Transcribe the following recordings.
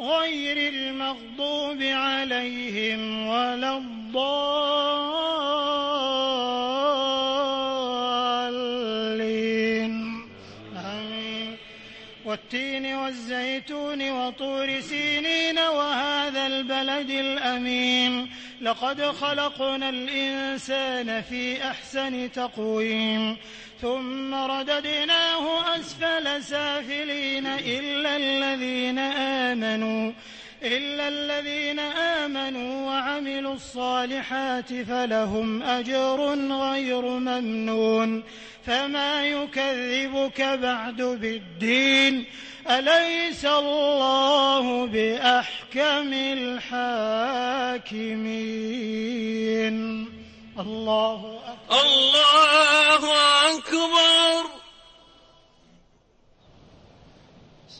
غير المغضوب عليهم ولا الضالين. آمين. والتين والزيتون وطور سينين وهذا البلد الأمين. لقد خلقنا الإنسان في أحسن تقويم ثم رددناه أسفل سافلين إلا الذين آمنوا. إلا الذين آمنوا وعملوا الصالحات فلهم أجر غير ممنون. فما يكذبك بعد بالدين؟ أليس الله بأحكم الحاكمين؟ الله أكبر. الله أكبر.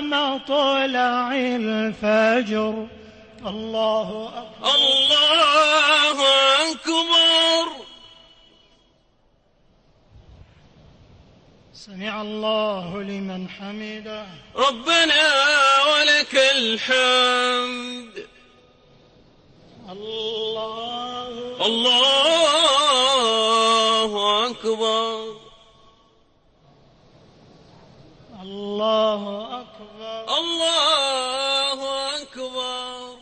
مطلع الفجر. الله أكبر. الله أكبر. سمع الله لمن حمده. ربنا ولك الحمد. الله. الله الله أكبر. الله أكبر.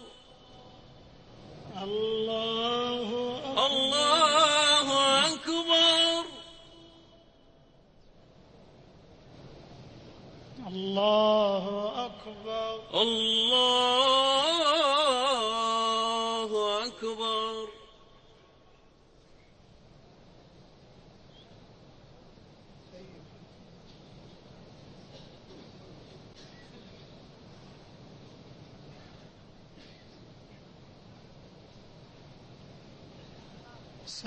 الله أكبر. الله أكبر. الله أكبر. الله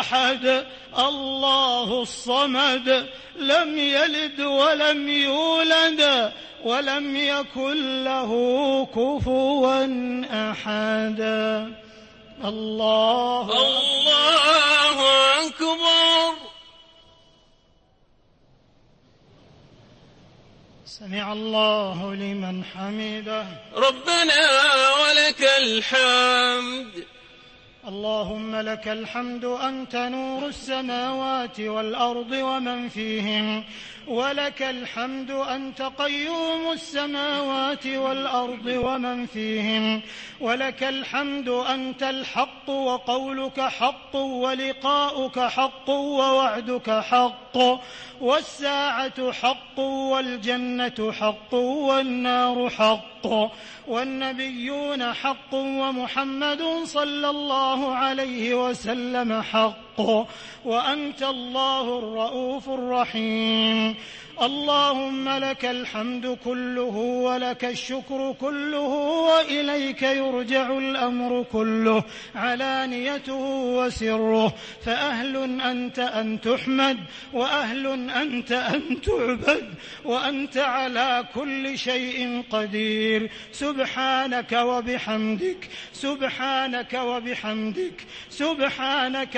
أحد الله الصمد لم يلد ولم يولد ولم يكن له كفوا أحد. الله الله أكبر. سمع الله لمن حمده. ربنا ولك الحمد. اللهم لك الحمد أنت نور السماوات والأرض ومن فيهم. ولك الحمد أنت قيوم السماوات والأرض ومن فيهم. ولك الحمد أنت الحق وقولك حق ولقاؤك حق ووعدك حق. والساعة حق والجنة حق والنار حق والنبيون حق ومحمد صلى الله عليه وسلم حق. وأنت الله الرؤوف الرحيم. اللهم لك الحمد كله ولك الشكر كله وإليك يرجع الأمر كله. علانيته وسره. فأهل أنت أن تحمد وأهل أنت أن تعبد وأنت على كل شيء قدير. سبحانك وبحمدك. سبحانك وبحمدك. سبحانك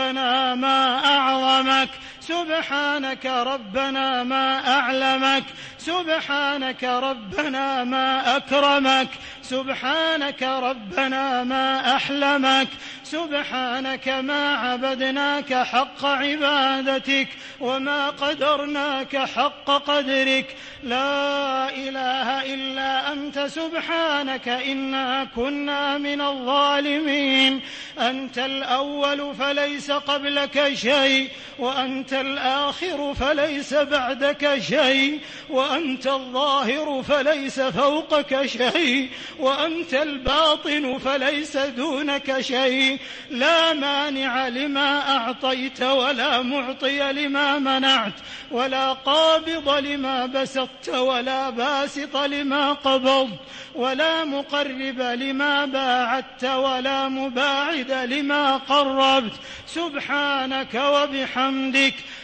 ربنا ما أعظمك سبحانك ربنا ما أعلمك سبحانك ربنا ما أكرمك سبحانك ربنا ما أحلمك سبحانك ما عبدناك حق عبادتك وما قدرناك حق قدرك. لا إله إلا أنت سبحانك إنا كنا من الظالمين. أنت الأول فليس قبلك شيء. وأنت الآخر فليس بعدك شيء وأنت الظاهر فليس فوقك شيء وأنت الباطن فليس دونك شيء. لا مانع لما أعطيت ولا معطي لما منعت ولا قابض لما بسطت ولا باسط لما قبضت ولا مقرب لما باعدت ولا مباعد لما قربت. سبحانك وبحمدك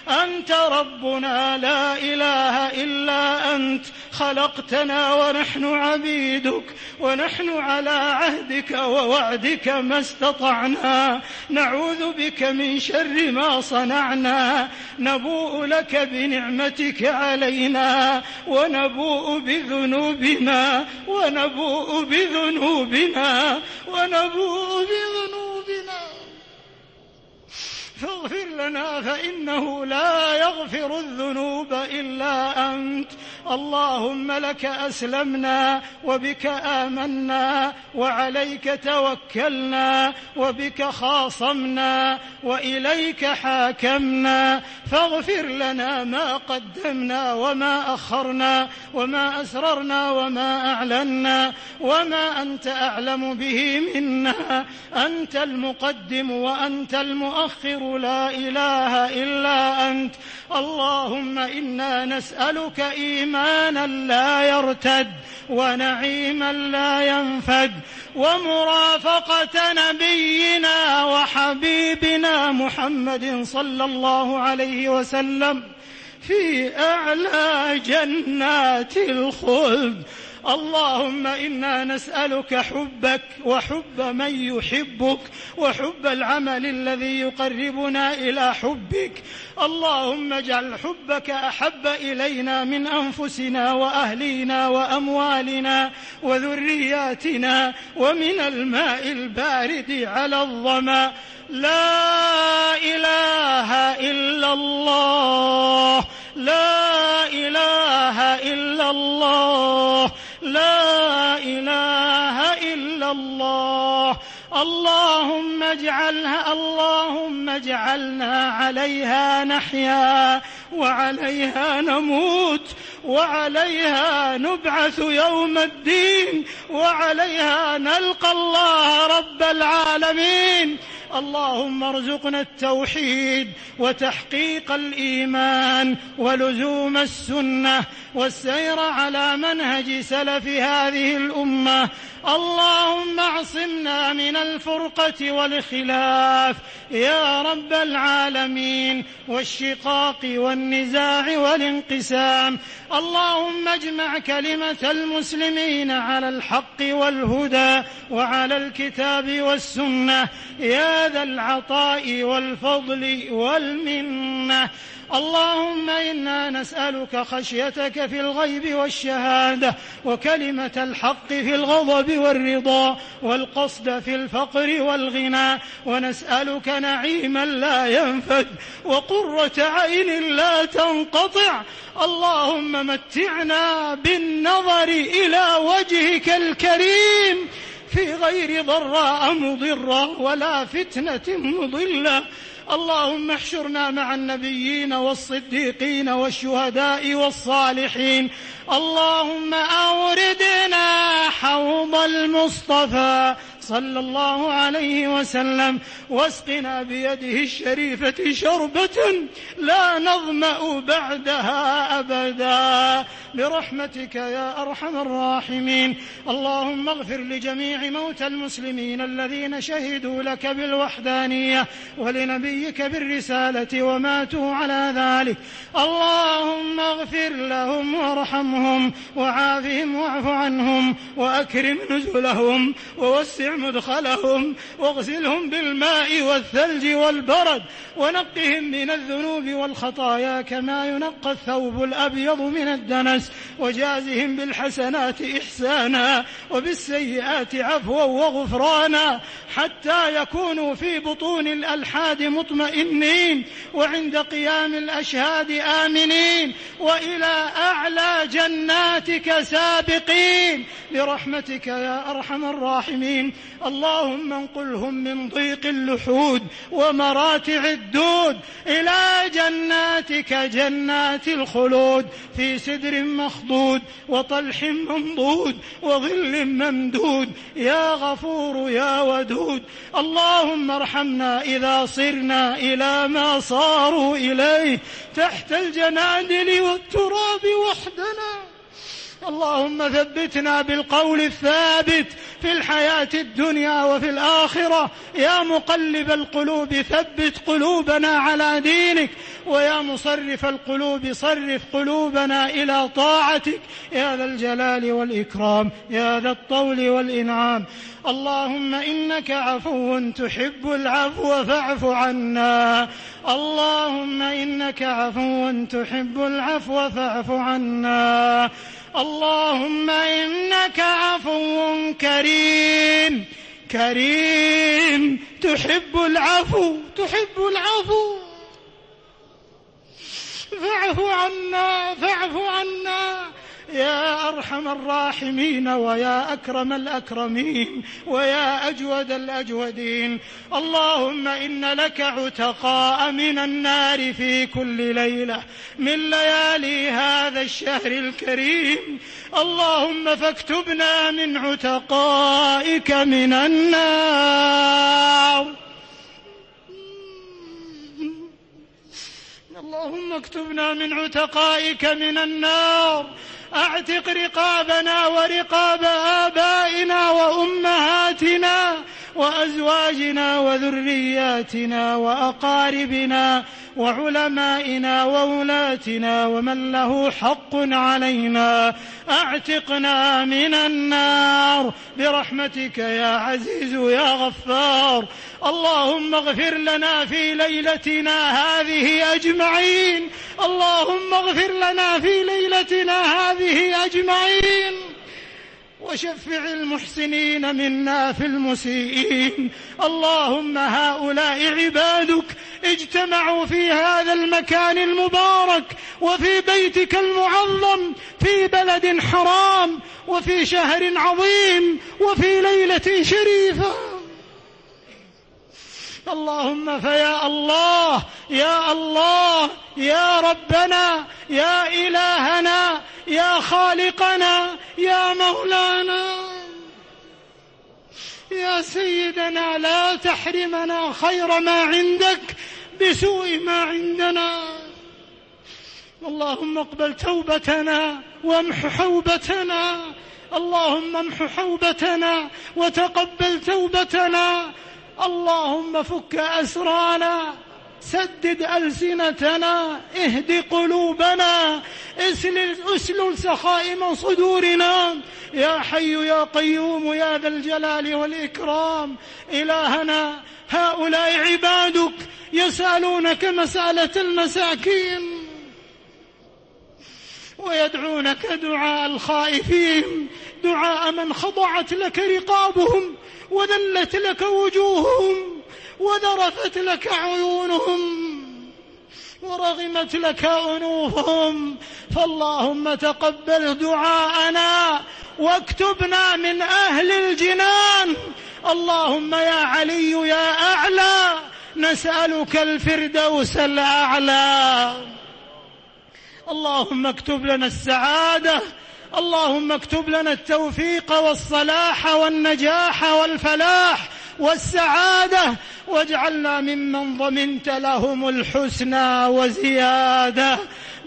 أنت ربنا لا إله إلا أنت خلقتنا ونحن عبيدك ونحن على عهدك ووعدك ما استطعنا. نعوذ بك من شر ما صنعنا. نبوء لك بنعمتك علينا ونبوء بذنوبنا ونبوء بذنوبنا ونبوء بذنوبنا. فاغفر لنا فإنه لا يغفر الذنوب إلا أنت. اللهم لك أسلمنا وبك آمنا وعليك توكلنا وبك خاصمنا وإليك حاكمنا فاغفر لنا ما قدمنا وما أخرنا وما أسررنا وما أعلنا وما أنت أعلم به منا أنت المقدم وأنت المؤخر لا إله إلا أنت اللهم إنا نسألك إيمانا لا يرتد ونعيما لا ينفد ومرافقة نبينا وحبيبنا محمد صلى الله عليه وسلم في أعلى جنات الخلد اللهم إنا نسألك حبك وحب من يحبك وحب العمل الذي يقربنا إلى حبك. اللهم اجعل حبك أحب إلينا من أنفسنا وأهلينا وأموالنا وذرياتنا ومن الماء البارد على الظما. لا إله إلا الله. لا إله إلا الله. لا إله إلا الله. اللهم اجعلها اللهم اجعلنا عليها نحيا وعليها نموت وعليها نبعث يوم الدين وعليها نلقى الله رب العالمين. اللهم ارزقنا التوحيد وتحقيق الإيمان ولزوم السنة والسير على منهج سلف هذه الأمة. اللهم اعصمنا من الفرقة والخلاف يا رب العالمين والشقاق والنزاع والانقسام. اللهم اجمع كلمة المسلمين على الحق والهدى وعلى الكتاب والسنة. يا ذا العطاء والفضل والمنة. اللهم إنا نسألك خشيتك في الغيب والشهادة وكلمة الحق في الغضب والرضا والقصد في الفقر والغنى ونسألك نعيما لا ينفد وقرة عين لا تنقطع. اللهم متعنا بالنظر إلى وجهك الكريم. في غير ضراء مضرة ولا فتنة مضلة. اللهم احشرنا مع النبيين والصديقين والشهداء والصالحين. اللهم أوردنا حوض المصطفى. صلى الله عليه وسلم. واسقنا بيده الشريفة شربة لا نظمأ بعدها أبدا. برحمتك يا أرحم الراحمين. اللهم اغفر لجميع موتى المسلمين الذين شهدوا لك بالوحدانية ولنبيك بالرسالة وماتوا على ذلك. اللهم اغفر لهم وارحمهم وعافهم واعف عنهم وأكرم نزلهم ووسع مدخلهم واغسلهم بالماء والثلج والبرد ونقهم من الذنوب والخطايا كما ينقى الثوب الأبيض من الدنس. وجازهم بالحسنات إحسانا وبالسيئات عفوا وغفرانا حتى يكونوا في بطون الألحاد مطمئنين وعند قيام الأشهاد آمنين وإلى أعلى جناتك سابقين. برحمتك يا أرحم الراحمين. اللهم انقلهم من ضيق اللحود ومراتع الدود إلى جناتك جنات الخلود. في سدر مخضود وطلح منضود وظل ممدود يا غفور يا ودود اللهم ارحمنا إذا صرنا إلى ما صاروا إليه تحت الجنادل والتراب وحدنا اللهم ثبتنا بالقول الثابت في الحياة الدنيا وفي الآخرة. يا مقلب القلوب ثبت قلوبنا على دينك. ويا مصرف القلوب صرف قلوبنا إلى طاعتك. يا ذا الجلال والإكرام يا ذا الطول والإنعام. اللهم إنك عفو تحب العفو فاعف عنا. اللهم إنك عفو تحب العفو فاعف عنا. اللهم إنك عفو كريم. كريم. تحب العفو. تحب العفو. فاعف عنا. فاعف عنا. يا أرحم الراحمين ويا أكرم الأكرمين ويا أجود الأجودين. اللهم إن لك عتقاء من النار في كل ليلة من ليالي هذا الشهر الكريم. اللهم فاكتبنا من عتقائك من النار. اللهم اكتبنا من عتقائك من النار. أعتق رقابنا ورقاب آبائنا وأمهاتنا وأزواجنا وذرياتنا وأقاربنا وعلمائنا وولاتنا ومن له حق علينا أعتقنا من النار. برحمتك يا عزيز يا غفار. اللهم اغفر لنا في ليلتنا هذه أجمعين. اللهم اغفر لنا في ليلتنا هذه أجمعين. وشفع المحسنين منا في المسيئين. اللهم هؤلاء عبادك اجتمعوا في هذا المكان المبارك وفي بيتك المعظم في بلد حرام وفي شهر عظيم وفي ليلة شريفة. اللهم فيا الله يا الله يا ربنا يا إلهنا يا خالقنا يا مولانا. يا سيدنا لا تحرمنا خير ما عندك بسوء ما عندنا. اللهم اقبل توبتنا وامح حوبتنا. اللهم امح حوبتنا وتقبل توبتنا. اللهم فك أسرانا سدد ألسنتنا اهد قلوبنا اسلل, اسلل سخائم صدورنا. يا حي يا قيوم يا ذا الجلال والإكرام إلهنا هؤلاء عبادك يسألونك مسألة المساكين. ويدعونك دعاء الخائفين دعاء من خضعت لك رقابهم وذلت لك وجوههم وذرفت لك عيونهم ورغمت لك أنوفهم فاللهم تقبل دعاءنا واكتبنا من أهل الجنان اللهم يا علي يا أعلى نسألك الفردوس الأعلى اللهم اكتب لنا السعادة اللهم اكتب لنا التوفيق والصلاح والنجاح والفلاح والسعادة واجعلنا ممن ضمنت لهم الحسنى وزيادة.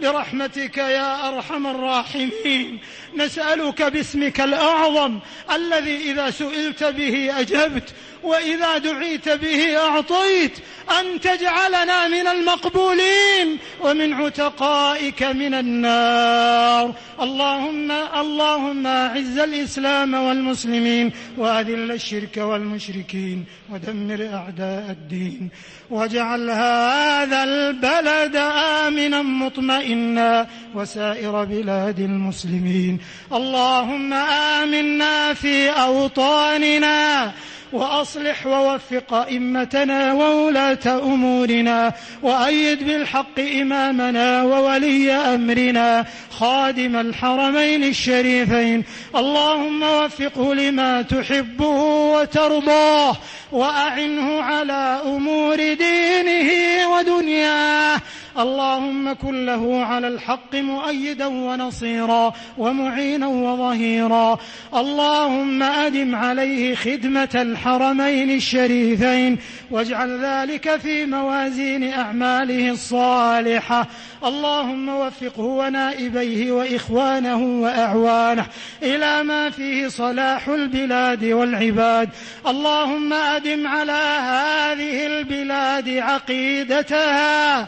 برحمتك يا أرحم الراحمين. نسألك باسمك الأعظم الذي إذا سئلت به أجبت وإذا دعيت به أعطيت أن تجعلنا من المقبولين ومن عتقائك من النار. اللهم اللهم أعز الإسلام والمسلمين وأذل الشرك والمشركين ودمر أعداء الدين. واجعل هذا البلد آمنا مطمئنا وسائر بلاد المسلمين. اللهم آمنا في أوطاننا وأصلح ووفق أئمتنا وولاة أمورنا وأيد بالحق إمامنا وولي أمرنا خادم الحرمين الشريفين. اللهم وفقه لما تحبه وترضاه وأعنه على أمور دينه ودنياه. اللهم كن له على الحق مؤيدا ونصيرا ومعينا وظهيرا. اللهم أدم عليه خدمة الحرمين الشريفين واجعل ذلك في موازين أعماله الصالحة. اللهم وفقه ونائبيه وإخوانه وأعوانه إلى ما فيه صلاح البلاد والعباد. اللهم أدم على هذه البلاد عقيدتها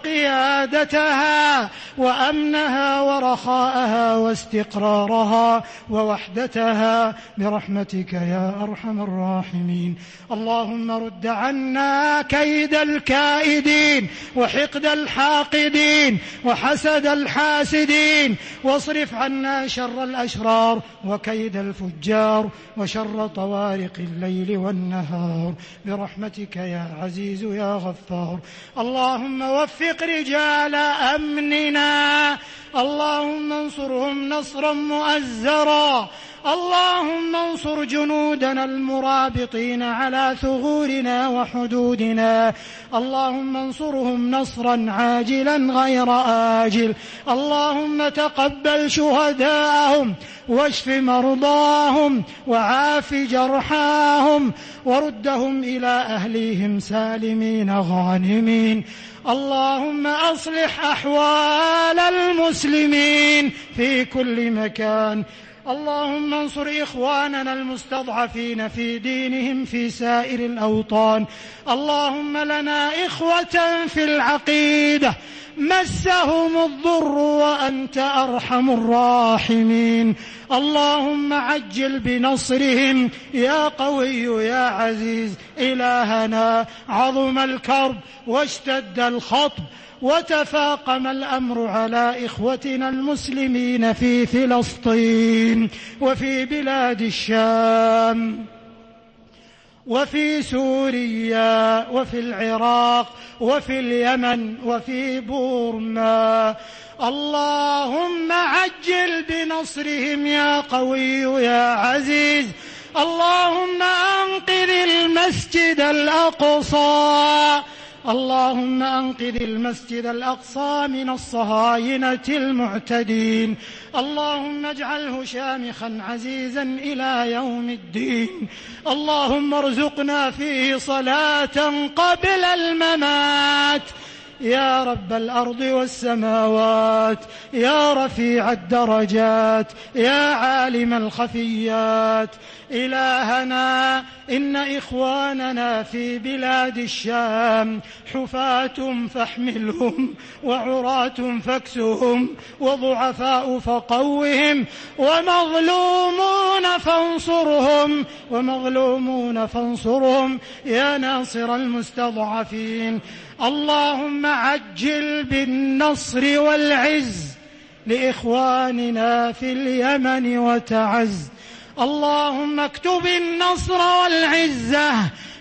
وقيادتها وأمنها ورخاءها واستقرارها ووحدتها برحمتك يا أرحم الراحمين. اللهم رد عنا كيد الكائدين وحقد الحاقدين وحسد الحاسدين واصرف عنا شر الأشرار وكيد الفجار وشر طوارق الليل والنهار برحمتك يا عزيز يا غفار. اللهم وفق رجال أمننا. اللهم انصرهم نصرا مؤزرا. اللهم انصر جنودنا المرابطين على ثغورنا وحدودنا. اللهم انصرهم نصرا عاجلا غير آجل. اللهم تقبل شهداءهم واشف مرضاهم وعاف جرحاهم. وردهم إلى أهليهم سالمين غانمين. اللهم أصلح أحوال المسلمين في كل مكان. اللهم انصر إخواننا المستضعفين في دينهم في سائر الأوطان. اللهم لنا إخوة في العقيدة. مسهم الضر وأنت أرحم الراحمين. اللهم عجل بنصرهم. يا قوي يا عزيز إلهنا عظم الكرب واشتد الخطب وتفاقم الأمر على إخوتنا المسلمين في فلسطين وفي بلاد الشام وفي سوريا وفي العراق وفي اليمن وفي بورما اللهم عجل بنصرهم يا قوي يا عزيز. اللهم أنقذ المسجد الأقصى. اللهم أنقذ المسجد الأقصى من الصهاينة المعتدين. اللهم اجعله شامخا عزيزا إلى يوم الدين. اللهم ارزقنا فيه صلاة قبل الممات. يا رب الأرض والسماوات يا رفيع الدرجات يا عالم الخفيات. إلهنا إن إخواننا في بلاد الشام حفاة فاحملهم وعراة فاكسهم وضعفاء فقوهم ومظلومون فانصرهم ومظلومون فانصرهم. يا ناصر المستضعفين اللهم عجل بالنصر والعز لإخواننا في اليمن وتعز. اللهم اكتب النصر والعزة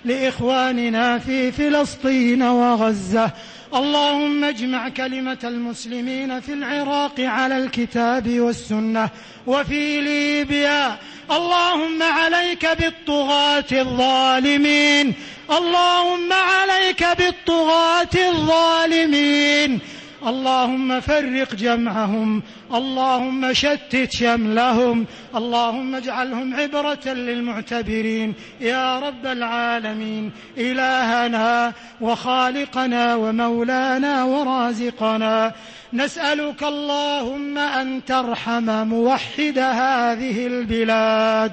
لإخواننا في فلسطين وغزة. اللهم اجمع كلمة المسلمين في العراق على الكتاب والسنة وفي ليبيا. اللهم عليك بالطغاة الظالمين. اللهم عليك بالطغاة الظالمين. اللهم فرق جمعهم. اللهم شتت شملهم. اللهم اجعلهم عبرة للمعتبرين. يا رب العالمين. إلهنا وخالقنا ومولانا ورازقنا. نسألك اللهم أن ترحم موحد هذه البلاد.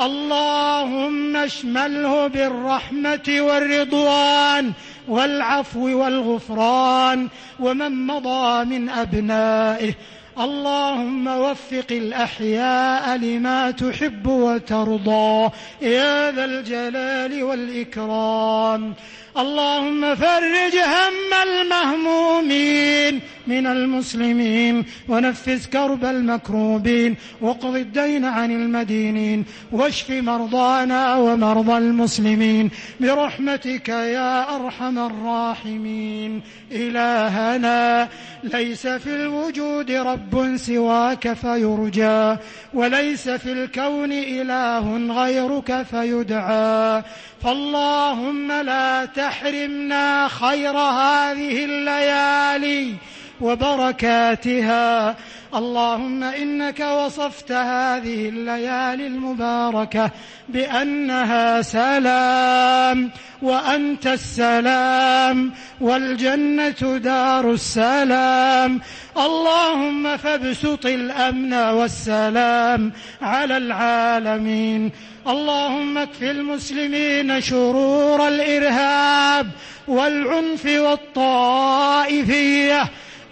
اللهم اشمله بالرحمة والرضوان. والعفو والغفران ومن مضى من أبنائه اللهم وفق الأحياء لما تحب وترضى يا ذا الجلال والإكرام. اللهم فرج هم المهمومين من المسلمين ونفس كرب المكروبين واقض الدين عن المدينين واشف مرضانا ومرضى المسلمين. برحمتك يا أرحم الراحمين. إلهنا ليس في الوجود رب سواك فيرجى وليس في الكون إله غيرك فيدعى. فاللهم لا تحرمنا خير هذه الليالي وبركاتها. اللهم إنك وصفت هذه الليالي المباركة بأنها سلام. وأنت السلام والجنة دار السلام. اللهم فابسط الأمن والسلام على العالمين. اللهم اكف المسلمين شرور الإرهاب والعنف والطائفية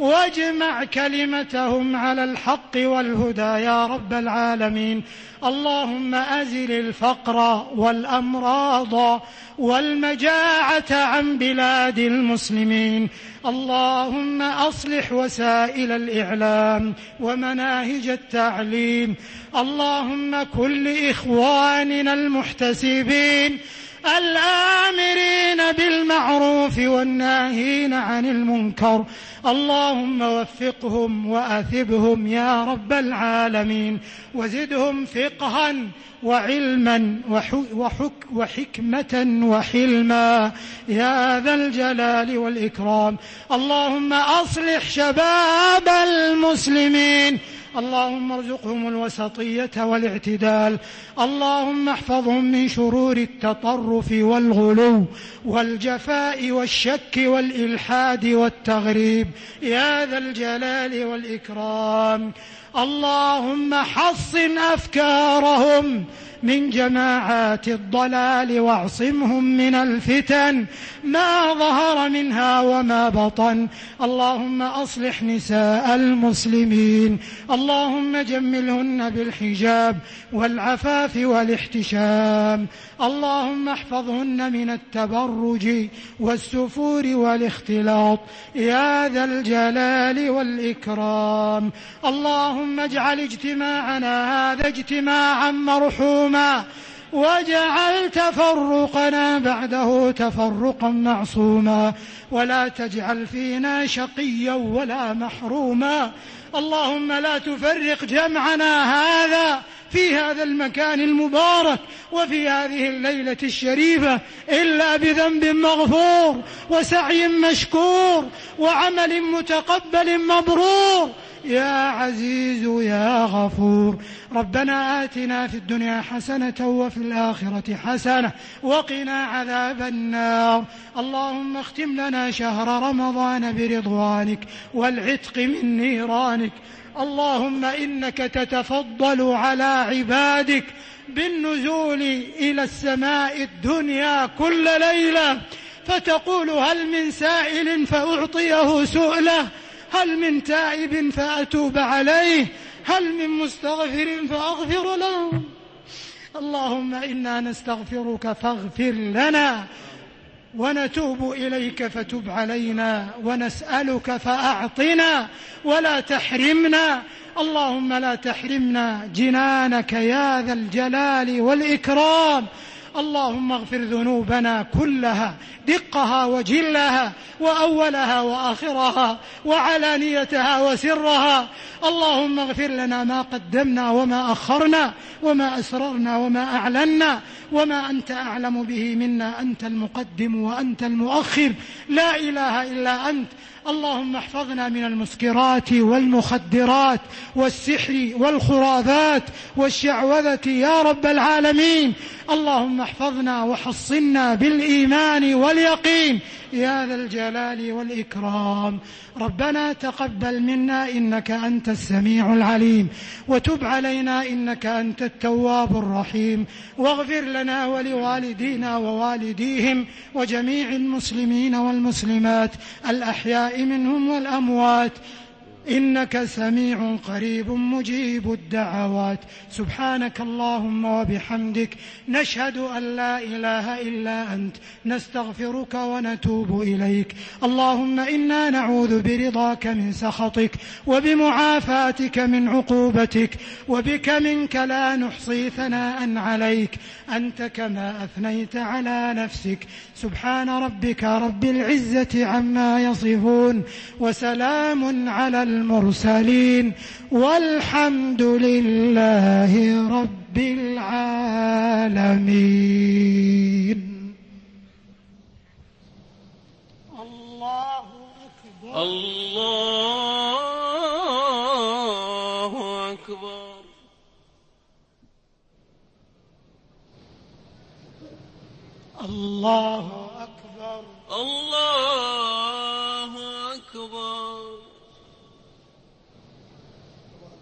واجمع كلمتهم على الحق والهدى يا رب العالمين. اللهم أزل الفقر والأمراض والمجاعة عن بلاد المسلمين. اللهم أصلح وسائل الإعلام ومناهج التعليم. اللهم كن لاخواننا المحتسبين الآمرين بالمعروف والناهين عن المنكر. اللهم وفقهم وأثبهم يا رب العالمين. وزدهم فقها وعلما وحك وحكمة وحلما. يا ذا الجلال والإكرام. اللهم أصلح شباب المسلمين. اللهم ارزقهم الوسطية والاعتدال. اللهم احفظهم من شرور التطرف والغلو والجفاء والشك والإلحاد والتغريب. يا ذا الجلال والإكرام. اللهم حصن أفكارهم. من جماعات الضلال واعصمهم من الفتن ما ظهر منها وما بطن. اللهم أصلح نساء المسلمين اللهم جملهن بالحجاب والعفاف والاحتشام اللهم احفظهن من التبرج والسفور والاختلاط. يا ذا الجلال والإكرام اللهم اجعل اجتماعنا هذا اجتماعا مرحوما. واجعل تفرقنا بعده تفرقا معصوما. ولا تجعل فينا شقيا ولا محروما. اللهم لا تفرق جمعنا هذا في هذا المكان المبارك وفي هذه الليلة الشريفة إلا بذنب مغفور وسعي مشكور وعمل متقبل مبرور. يا عزيز يا غفور. ربنا آتنا في الدنيا حسنة وفي الآخرة حسنة وقنا عذاب النار. اللهم اختم لنا شهر رمضان برضوانك والعتق من نيرانك. اللهم إنك تتفضل على عبادك بالنزول إلى السماء الدنيا كل ليلة. فتقول هل من سائل فأعطيه سؤله هل من تائب فأتوب عليه هل من مستغفر فأغفر له؟ اللهم إنا نستغفرك فاغفر لنا ونتوب إليك فتب علينا ونسألك فأعطنا ولا تحرمنا. اللهم لا تحرمنا. جنانك يا ذا الجلال والإكرام. اللهم اغفر ذنوبنا كلها دقها وجلها وأولها وآخرها وعلانيتها وسرها. اللهم اغفر لنا ما قدمنا وما أخرنا وما أسررنا وما أعلنا وما أنت أعلم به منا أنت المقدم وأنت المؤخر. لا إله إلا أنت. اللهم احفظنا من المسكرات والمخدرات والسحر والخرافات والشعوذة يا رب العالمين. اللهم احفظنا وحصنا بالإيمان واليقين يا ذا الجلال والإكرام. ربنا تقبل منا إنك أنت السميع العليم. وتب علينا إنك أنت التواب الرحيم. واغفر لنا ولوالدينا ووالديهم وجميع المسلمين والمسلمات الأحياء منهم والأموات. إنك سميع قريب مجيب الدعوات. سبحانك اللهم وبحمدك نشهد أن لا إله إلا أنت. نستغفرك ونتوب إليك. اللهم إنا نعوذ برضاك من سخطك وبمعافاتك من عقوبتك وبك منك لا نحصي ثناء عليك. أنت كما أثنيت على نفسك. سبحان ربك رب العزة عما يصفون وسلام على المرسلين والحمد لله رب العالمين. الله أكبر. الله أكبر. الله أكبر. الله